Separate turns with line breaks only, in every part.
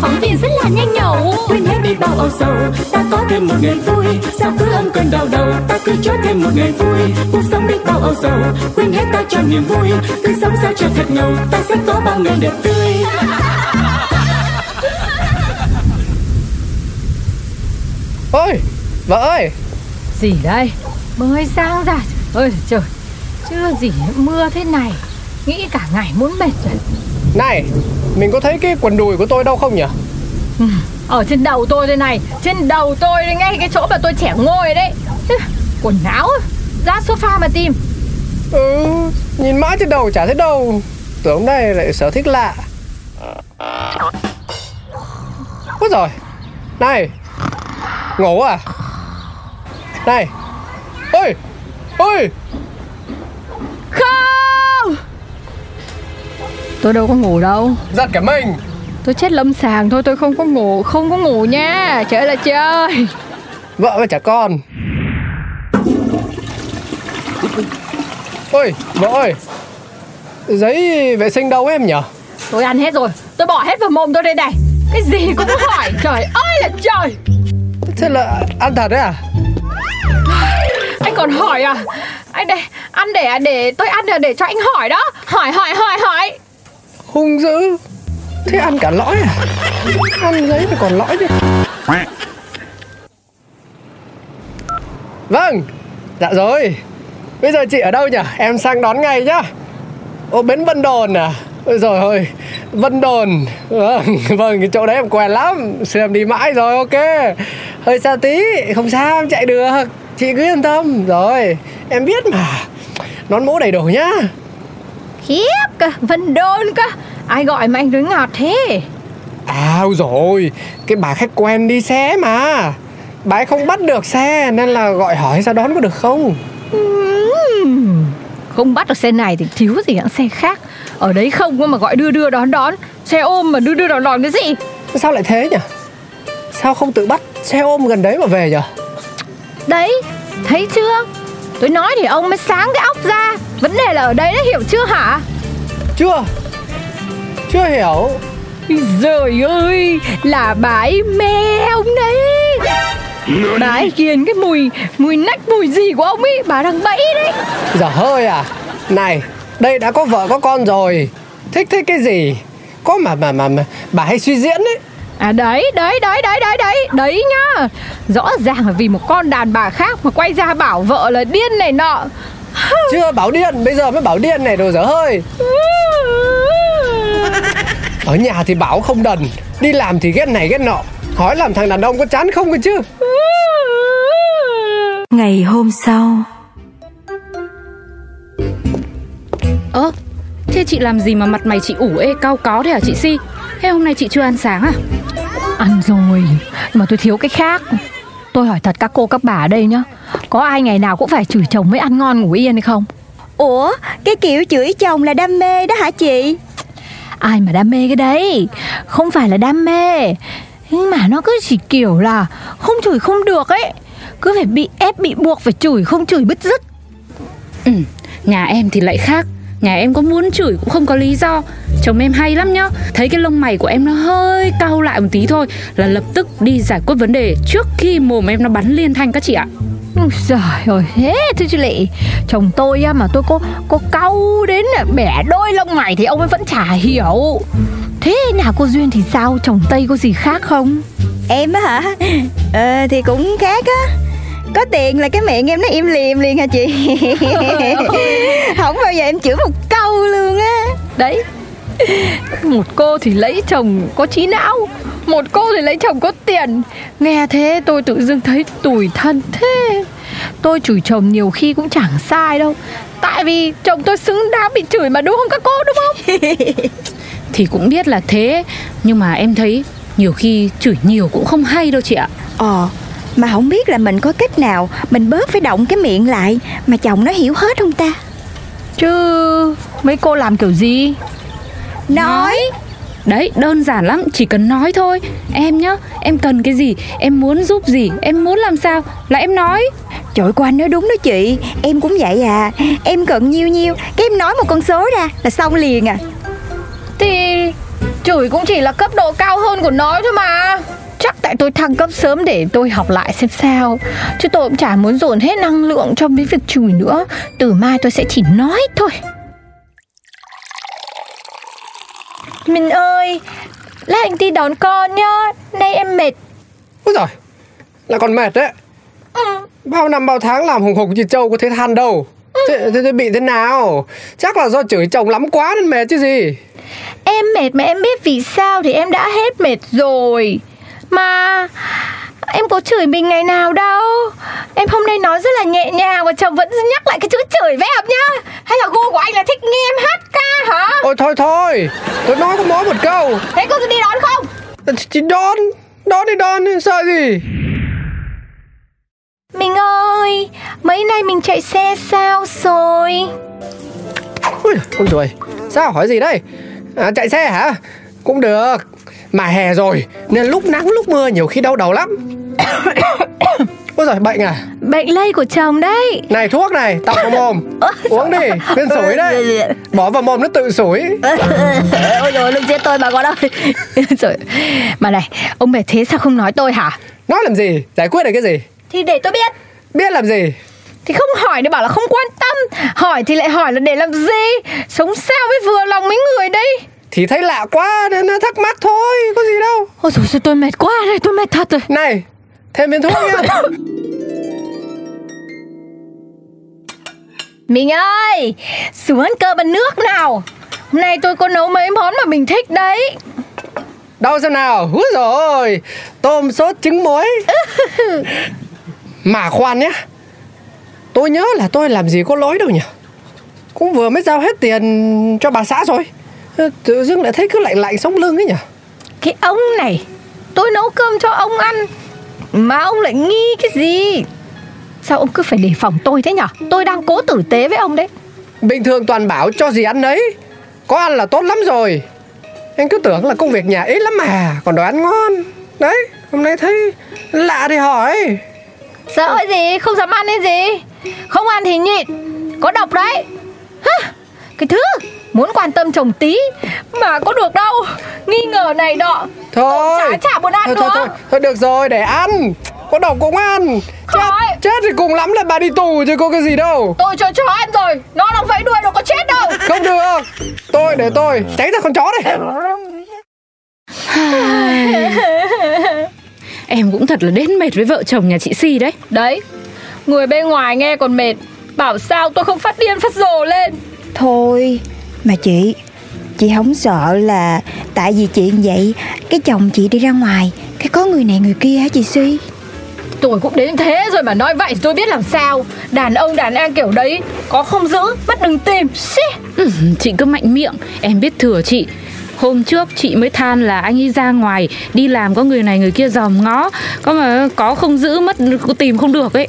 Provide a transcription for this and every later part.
phóng viên rất là nhanh nhẩu.
Quên hết đi bao âu sầu ta có thêm một ngày vui. Sao cứ âm cơn đau đầu ta cứ cho thêm một ngày vui. Cuộc sống đi bao âu sầu quên hết ta cho niềm vui. Cứ sống sao cho thật ngầu ta sẽ có bao ngày đẹp tươi.
Ôi Vợ ơi.
Gì đây? Mới sáng ra. Ôi trời Chưa gì mưa thế này Nghĩ cả ngày muốn mệt rồi.
Này Mình có thấy cái quần đùi của tôi đâu không nhỉ?
Ừ, Ở trên đầu tôi đây này Trên đầu tôi đây ngay cái chỗ mà tôi trẻ ngồi đấy. Quần áo Ra sofa mà tìm.
Ừ Nhìn mãi trên đầu chả thấy đâu. Tưởng đây lại sở thích lạ. Ôi rồi Này Ngủ à? Này Ôi Ôi.
Không Tôi đâu có ngủ đâu.
Giật cả mình.
Tôi chết lâm sàng thôi tôi không có ngủ Không có ngủ nha. Trời là trời
Vợ và trẻ con. Ôi Vợ ơi. Giấy vệ sinh đâu em nhỉ?
Tôi ăn hết rồi. Tôi bỏ hết vào mồm tôi đây này. Cái gì cũng hỏi Trời ơi là trời.
Thế là ăn thật đấy à?
Anh còn hỏi à? Anh đây Ăn để để tôi ăn là để cho anh hỏi đó. Hỏi hỏi hỏi hỏi
Hung dữ. Thế ăn cả lõi à? Ăn giấy thì còn lõi chứ. Vâng Dạ rồi. Bây giờ chị ở đâu nhỉ? Em sang đón ngay nhá. Ô, bến Vân Đồn à? Ôi rồi ơi, Vân Đồn. Vâng Vâng cái chỗ đấy em quen lắm. Xưa em đi mãi rồi, ok. Hơi xa tí, Không sao, em chạy được. Chị cứ yên tâm. Rồi, Em biết mà. Nón mũ đầy đủ nhá.
Khiếp cơ Vân đôn cơ. Ai gọi mà anh đứng ngọt thế?
À rồi Cái bà khách quen đi xe mà. Bà ấy không bắt được xe Nên là gọi hỏi ra đón có được không?
Không bắt được xe này thì thiếu gì hãng xe khác. Ở đấy không mà gọi đưa đưa đón đón. Xe ôm mà đưa đưa đón đón cái gì?
Sao lại thế nhỉ? Sao không tự bắt xe ôm gần đấy mà về nhỉ?
Đấy Thấy chưa? Tôi nói thì ông mới sáng cái óc ra Vấn đề là ở đấy đã hiểu chưa hả?
Chưa. Chưa hiểu.
Trời ơi Là bà ấy mê ông đấy. Bà ấy kiền cái mùi Mùi nách mùi gì của ông ấy Bà đang bẫy đấy.
Giờ hơi à. Này Đây đã có vợ có con rồi. Thích thích cái gì? Có mà mà mà, mà bà hay suy diễn ấy
À đấy, đấy, đấy, đấy, đấy, đấy, đấy nhá. Rõ ràng là vì một con đàn bà khác mà quay ra bảo vợ là điên này nọ
Chưa bảo điên Bây giờ mới bảo điên này đồ dở hơi Ở nhà thì bảo không đần Đi làm thì ghét này ghét nọ. Hỏi làm thằng đàn ông có chán không cơ chứ?
Ngày hôm sau.
Ơ, thế chị làm gì mà mặt mày chị ủ ê cao có thế hả chị Si? Thế hôm nay chị chưa ăn sáng à?
Ăn rồi, mà tôi thiếu cái khác. Tôi hỏi thật các cô các bà ở đây nhá Có ai ngày nào cũng phải chửi chồng mới ăn ngon ngủ yên hay không?
Ủa, cái kiểu chửi chồng là đam mê đó hả chị?
Ai mà đam mê cái đấy? Không phải là đam mê. Nhưng mà nó cứ chỉ kiểu là Không chửi không được ấy. Cứ phải bị ép bị buộc phải chửi không chửi bứt rứt.
Ừ, nhà em thì lại khác. Nhà em có muốn chửi cũng không có lý do. Chồng em hay lắm nhá. Thấy cái lông mày của em nó hơi cau lại một tí thôi Là lập tức đi giải quyết vấn đề Trước khi mồm em nó bắn liên thanh các chị ạ
Trời ơi, thế thôi chứ lị Chồng tôi á, mà tôi có có cau đến là bẻ đôi lông mày thì ông ấy vẫn chả hiểu Thế nhà cô Duyên thì sao? Chồng Tây có gì khác không?
Em á hả? Ờ, thì cũng khác á Có tiền là cái miệng em nó im liềm liền hả chị? Không bao giờ em chửi một câu luôn á
Đấy Một cô thì lấy chồng có trí não Một cô thì lấy chồng có tiền. Nghe thế tôi tự dưng thấy tủi thân thế. Tôi chửi chồng nhiều khi cũng chẳng sai đâu. Tại vì chồng tôi xứng đáng bị chửi mà đúng không các cô đúng không?
Thì cũng biết là thế. Nhưng mà em thấy nhiều khi chửi nhiều cũng không hay đâu chị ạ.
Ờ Mà không biết là mình có cách nào Mình bớt phải động cái miệng lại Mà chồng nó hiểu hết không ta?
Chứ mấy cô làm kiểu gì?
Nói
Đấy đơn giản lắm Chỉ cần nói thôi. Em nhá Em cần cái gì Em muốn giúp gì Em muốn làm sao Là em nói.
Trời qua anh nói đúng đó chị Em cũng vậy à. Em cần nhiêu nhiêu Cái em nói một con số ra Là xong liền à.
Thì chửi cũng chỉ là cấp độ cao hơn của nói thôi mà. Chắc tại tôi thăng cấp sớm để tôi học lại xem sao. Chứ tôi cũng chả muốn dồn hết năng lượng cho mấy việc chửi nữa. Từ mai tôi sẽ chỉ nói thôi Mình ơi Lát anh đi đón con nhá. Nay em mệt.
Úi giời Là còn mệt đấy. Bao năm bao tháng làm hùng hục như trâu có thấy than đâu. Thế, thế, thế bị thế nào? Chắc là do chửi chồng lắm quá nên mệt chứ gì.
Em mệt mà em biết vì sao thì em đã hết mệt rồi. Mà em có chửi mình ngày nào đâu. Em hôm nay nói rất là nhẹ nhàng Và chồng vẫn nhắc lại cái chữ chửi với em nhá. Hay là gu của anh là thích nghe em hát ca hả?
Ôi thôi thôi. Tôi nói có mỗi một câu.
Thế cô đi đón không?
Chỉ đón. Đón đi đón sợ gì?
Mình ơi Mấy nay mình chạy xe sao rồi?
Ui, ôi rồi Sao hỏi gì đây? À, Chạy xe hả? Cũng được. Mà hè rồi Nên lúc nắng lúc mưa nhiều khi đau đầu lắm Ôi giời bệnh à?
Bệnh lây của chồng đấy.
Này thuốc này Tặng vào mồm. Uống đi Viên sủi đấy. Bỏ vào mồm nó tự sủi.
Ôi rồi đừng giết tôi bà con ơi. Trời. Mà này Ông mệt thế sao không nói tôi hả?
Nói làm gì? Giải quyết được cái gì?
Thì để tôi biết.
Biết làm gì?
Thì không hỏi để bảo là không quan tâm. Hỏi thì lại hỏi là để làm gì? Sống sao mới vừa lòng mấy người đây?
Thì thấy lạ quá nên nó thắc mắc thôi Có gì đâu.
Ôi dồi ôi tôi mệt quá đây Tôi mệt thật rồi.
Này Thêm viên thuốc nha
Mình ơi Xuống ăn cơm ăn nước nào. Hôm nay tôi có nấu mấy món mà mình thích đấy.
Đâu xem nào Úi rồi. Tôm sốt trứng muối. Mà khoan nhé. Tôi nhớ là tôi làm gì có lỗi đâu nhỉ? Cũng vừa mới giao hết tiền cho bà xã rồi. Tự dưng lại thấy cứ lạnh lạnh sống lưng ấy nhỉ?
Cái ông này Tôi nấu cơm cho ông ăn Mà ông lại nghi cái gì? Sao ông cứ phải đề phòng tôi thế nhở? Tôi đang cố tử tế với ông đấy.
Bình thường toàn bảo cho gì ăn đấy Có ăn là tốt lắm rồi. Anh cứ tưởng là công việc nhà ít lắm mà Còn đồ ăn ngon. Đấy hôm nay thấy lạ thì hỏi.
Sợ cái gì? Không dám ăn cái gì? Không ăn thì nhịn. Có độc đấy. Hả? Cái thứ Muốn quan tâm chồng tí Mà có được đâu. Nghi ngờ này nọ.
Thôi.
Chả chả muốn ăn
thôi,
nữa.
thôi, thôi, thôi được rồi để ăn. Có độc cũng ăn. Chết, chết thì cùng lắm là bà đi tù chứ có cái gì đâu.
Tôi cho chó ăn rồi. Nó đang vẫy đuôi đâu có chết đâu.
Không được. Tôi để tôi. Tránh ra con chó đây
Em cũng thật là đến mệt với vợ chồng nhà chị Si đấy.
Đấy Người bên ngoài nghe còn mệt. Bảo sao tôi không phát điên phát rồ lên?
Thôi Mà chị Chị không sợ là Tại vì chuyện vậy Cái chồng chị đi ra ngoài Cái có người này người kia hả chị Si
Tôi cũng đến thế rồi mà nói vậy thì tôi biết làm sao. Đàn ông đàn an kiểu đấy Có không giữ mất đừng tìm Xí.
ừ, Chị cứ mạnh miệng Em biết thừa chị. Hôm trước chị mới than là anh ấy ra ngoài Đi làm có người này người kia dòm ngó. Có mà có không giữ mất tìm không được ấy.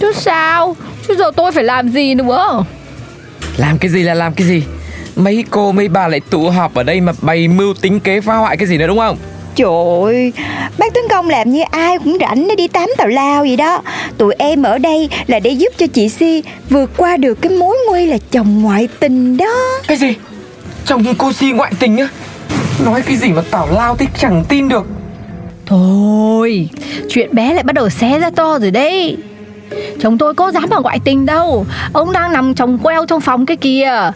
Chứ sao? Chứ giờ tôi phải làm gì nữa?
Làm cái gì là làm cái gì Mấy cô mấy bà lại tụ họp ở đây mà bày mưu tính kế phá hoại cái gì nữa đúng không?
Trời ơi Bác Tuấn Công làm như ai cũng rảnh để đi tắm tào lao vậy đó. Tụi em ở đây là để giúp cho chị Si Vượt qua được cái mối nguy là chồng ngoại tình đó.
Cái gì? Chồng cô si ngoại tình á? Nói cái gì mà tào lao thích chẳng tin được.
Thôi Chuyện bé lại bắt đầu xé ra to rồi đấy. Chồng tôi có dám vào ngoại tình đâu. Ông đang nằm chồng queo trong phòng cái kìa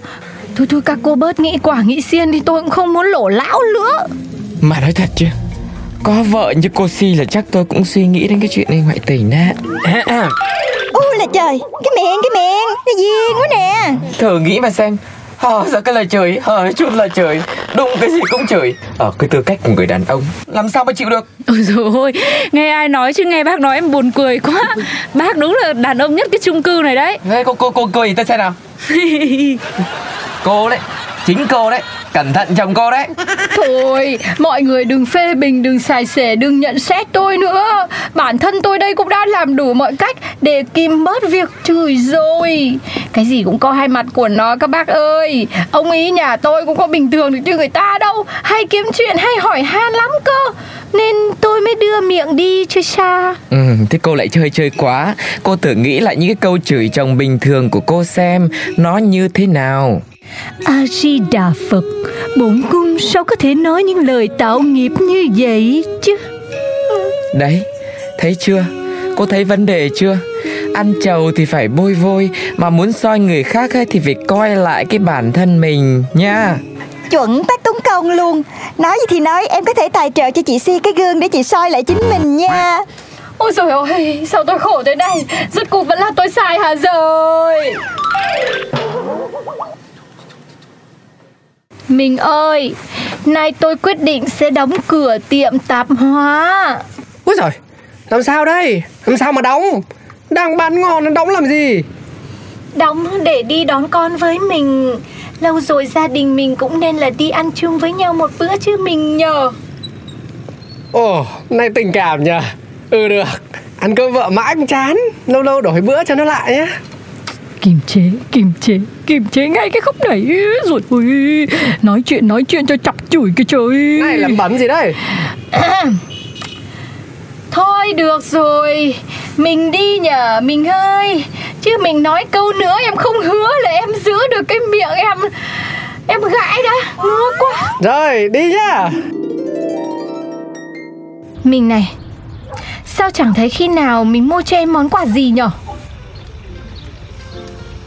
Thôi thôi các cô bớt nghĩ quả nghĩ xiên đi Tôi cũng không muốn lổ lão nữa.
Mà nói thật chứ Có vợ như cô si là chắc tôi cũng suy nghĩ đến cái chuyện này ngoại tình á.
Ôi là trời Cái miệng cái miệng Nó duyên quá nè?
Thử nghĩ mà xem. Hờ ra cái lời chửi? Hờ chút lời chửi. Đụng cái gì cũng chửi. Ở cái tư cách của người đàn ông Làm sao mà chịu được?
Ôi dồi ôi Nghe ai nói chứ nghe bác nói em buồn cười quá. Bác đúng là đàn ông nhất cái chung cư này đấy.
Thế cô cô cô cười ta xem nào Cô đấy Chính cô đấy. Cẩn thận chồng cô đấy.
Thôi, mọi người đừng phê bình, đừng xài xể, đừng nhận xét tôi nữa. Bản thân tôi đây cũng đã làm đủ mọi cách để kìm bớt việc chửi rồi. Cái gì cũng có hai mặt của nó các bác ơi. Ông ý nhà tôi cũng có bình thường được như người ta đâu. Hay kiếm chuyện, hay hỏi han lắm cơ. Nên tôi mới đưa miệng đi chứ xa.
Ừ, thế cô lại chơi chơi quá. Cô thử nghĩ lại những cái câu chửi chồng bình thường của cô xem Nó như thế nào
a di đà phật bổn cung sao có thể nói những lời tạo nghiệp như vậy chứ?
Đấy, thấy chưa? Cô thấy vấn đề chưa? Ăn trầu thì phải bôi vôi Mà muốn soi người khác ấy thì phải coi lại cái bản thân mình nha.
Chuẩn bác Tuấn Công luôn. Nói gì thì nói em có thể tài trợ cho chị Si cái gương để chị soi lại chính mình nha.
Ôi trời ơi sao tôi khổ thế này? Rốt cuộc vẫn là tôi sai hả rồi mình ơi nay tôi quyết định sẽ đóng cửa tiệm tạp hóa.
Úi giời Làm sao đây? Làm sao mà đóng? Đang bán ngon nó đóng làm gì?
Đóng để đi đón con với mình. Lâu rồi gia đình mình cũng nên là đi ăn chung với nhau một bữa chứ mình nhờ.
Ồ Này tình cảm nhỉ Ừ được. Ăn cơm vợ mãi cũng chán. Lâu lâu đổi bữa cho nó lại nhé
kiềm chế kiềm chế kiềm chế ngay cái khúc này. Rồi ui nói chuyện nói chuyện cho chọc chửi cái trời.
Này làm bẩn gì đây?
Thôi được rồi mình đi nhờ mình ơi. Chứ mình nói câu nữa em không hứa là em giữ được cái miệng em em gãi đã. Ngứa quá.
Rồi đi nhá.
Mình này sao chẳng thấy khi nào mình mua cho em món quà gì nhở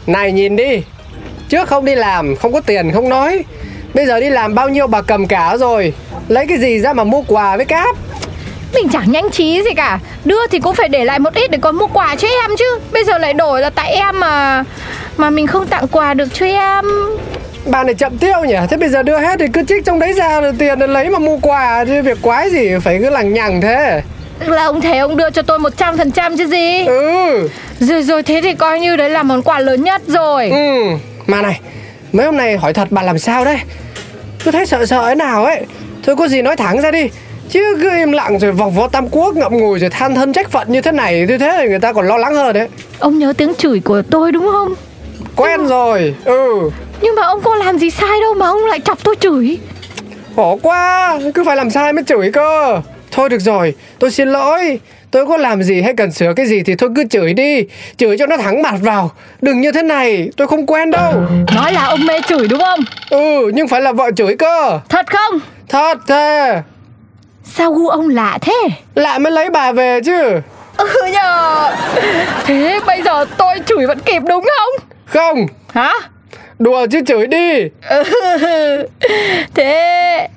Này nhìn đi. Trước không đi làm Không có tiền không nói. Bây giờ đi làm bao nhiêu bà cầm cả rồi. Lấy cái gì ra mà mua quà với cáp?
Mình chẳng nhanh trí gì cả. Đưa thì cũng phải để lại một ít để còn mua quà cho em chứ. Bây giờ lại đổi là tại em mà Mà mình không tặng quà được cho em.
Bà này chậm tiêu nhỉ? Thế bây giờ đưa hết thì cứ trích trong đấy ra rồi Tiền để lấy mà mua quà chứ Việc quái gì phải cứ lằng nhằng thế
Là ông thầy ông đưa cho tôi 100% chứ gì?
Ừ.
Rồi rồi thế thì coi như đấy là món quà lớn nhất rồi.
Ừ. Mà này Mấy hôm nay hỏi thật bà làm sao đấy? Cứ thấy sợ sợ thế nào ấy. Thôi có gì nói thẳng ra đi. Chứ cứ im lặng rồi vòng vo tam quốc ngậm ngùi rồi than thân trách phận như thế này Như thế thì người ta còn lo lắng hơn đấy.
Ông nhớ tiếng chửi của tôi đúng không?
Quen rồi. Ừ.
Nhưng mà ông có làm gì sai đâu mà ông lại chọc tôi chửi?
Khổ quá. Cứ phải làm sai mới chửi cơ Thôi được rồi Tôi xin lỗi. Tôi có làm gì hay cần sửa cái gì thì thôi cứ chửi đi. Chửi cho nó thẳng mặt vào. Đừng như thế này Tôi không quen đâu.
Nói là ông mê chửi đúng không?
Ừ nhưng phải là vợ chửi cơ.
Thật không?
Thật thế
Sao gu ông lạ thế?
Lại mới lấy bà về chứ.
Ừ nhờ. Thế bây giờ tôi chửi vẫn kịp đúng không?
Không.
Hả
Đùa chứ chửi đi.
Thế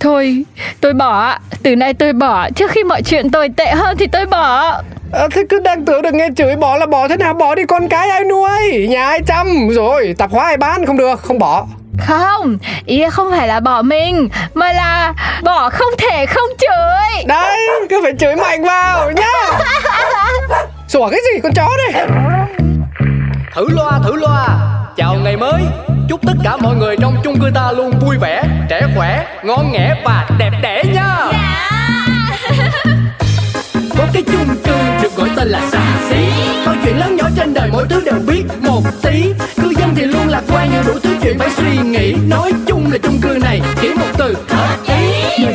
Thôi tôi bỏ. Từ nay tôi bỏ. Trước khi mọi chuyện tồi tệ hơn thì tôi bỏ.
À, Thế cứ đang tưởng được nghe chửi bỏ là bỏ thế nào Bỏ đi con cái ai nuôi? Nhà ai chăm? Rồi tạp hóa ai bán không được Không bỏ.
Không Ý không phải là bỏ mình Mà là bỏ không thể không chửi.
Đấy cứ phải chửi mạnh vào nhá. Sủa cái gì con chó này
Thử loa thử loa Chào ngày mới. Chúc tất cả mọi người trong chung cư ta luôn vui vẻ Trẻ khỏe, ngon nghẻ và đẹp đẽ nha. Có cái chung cư được gọi tên là xà xí. Mọi chuyện lớn nhỏ trên đời mỗi thứ đều biết một tí. Cư dân thì luôn lạc quan nhưng đủ thứ chuyện phải suy nghĩ. Nói chung là chung cư này chỉ một từ hợp ý.
Nổi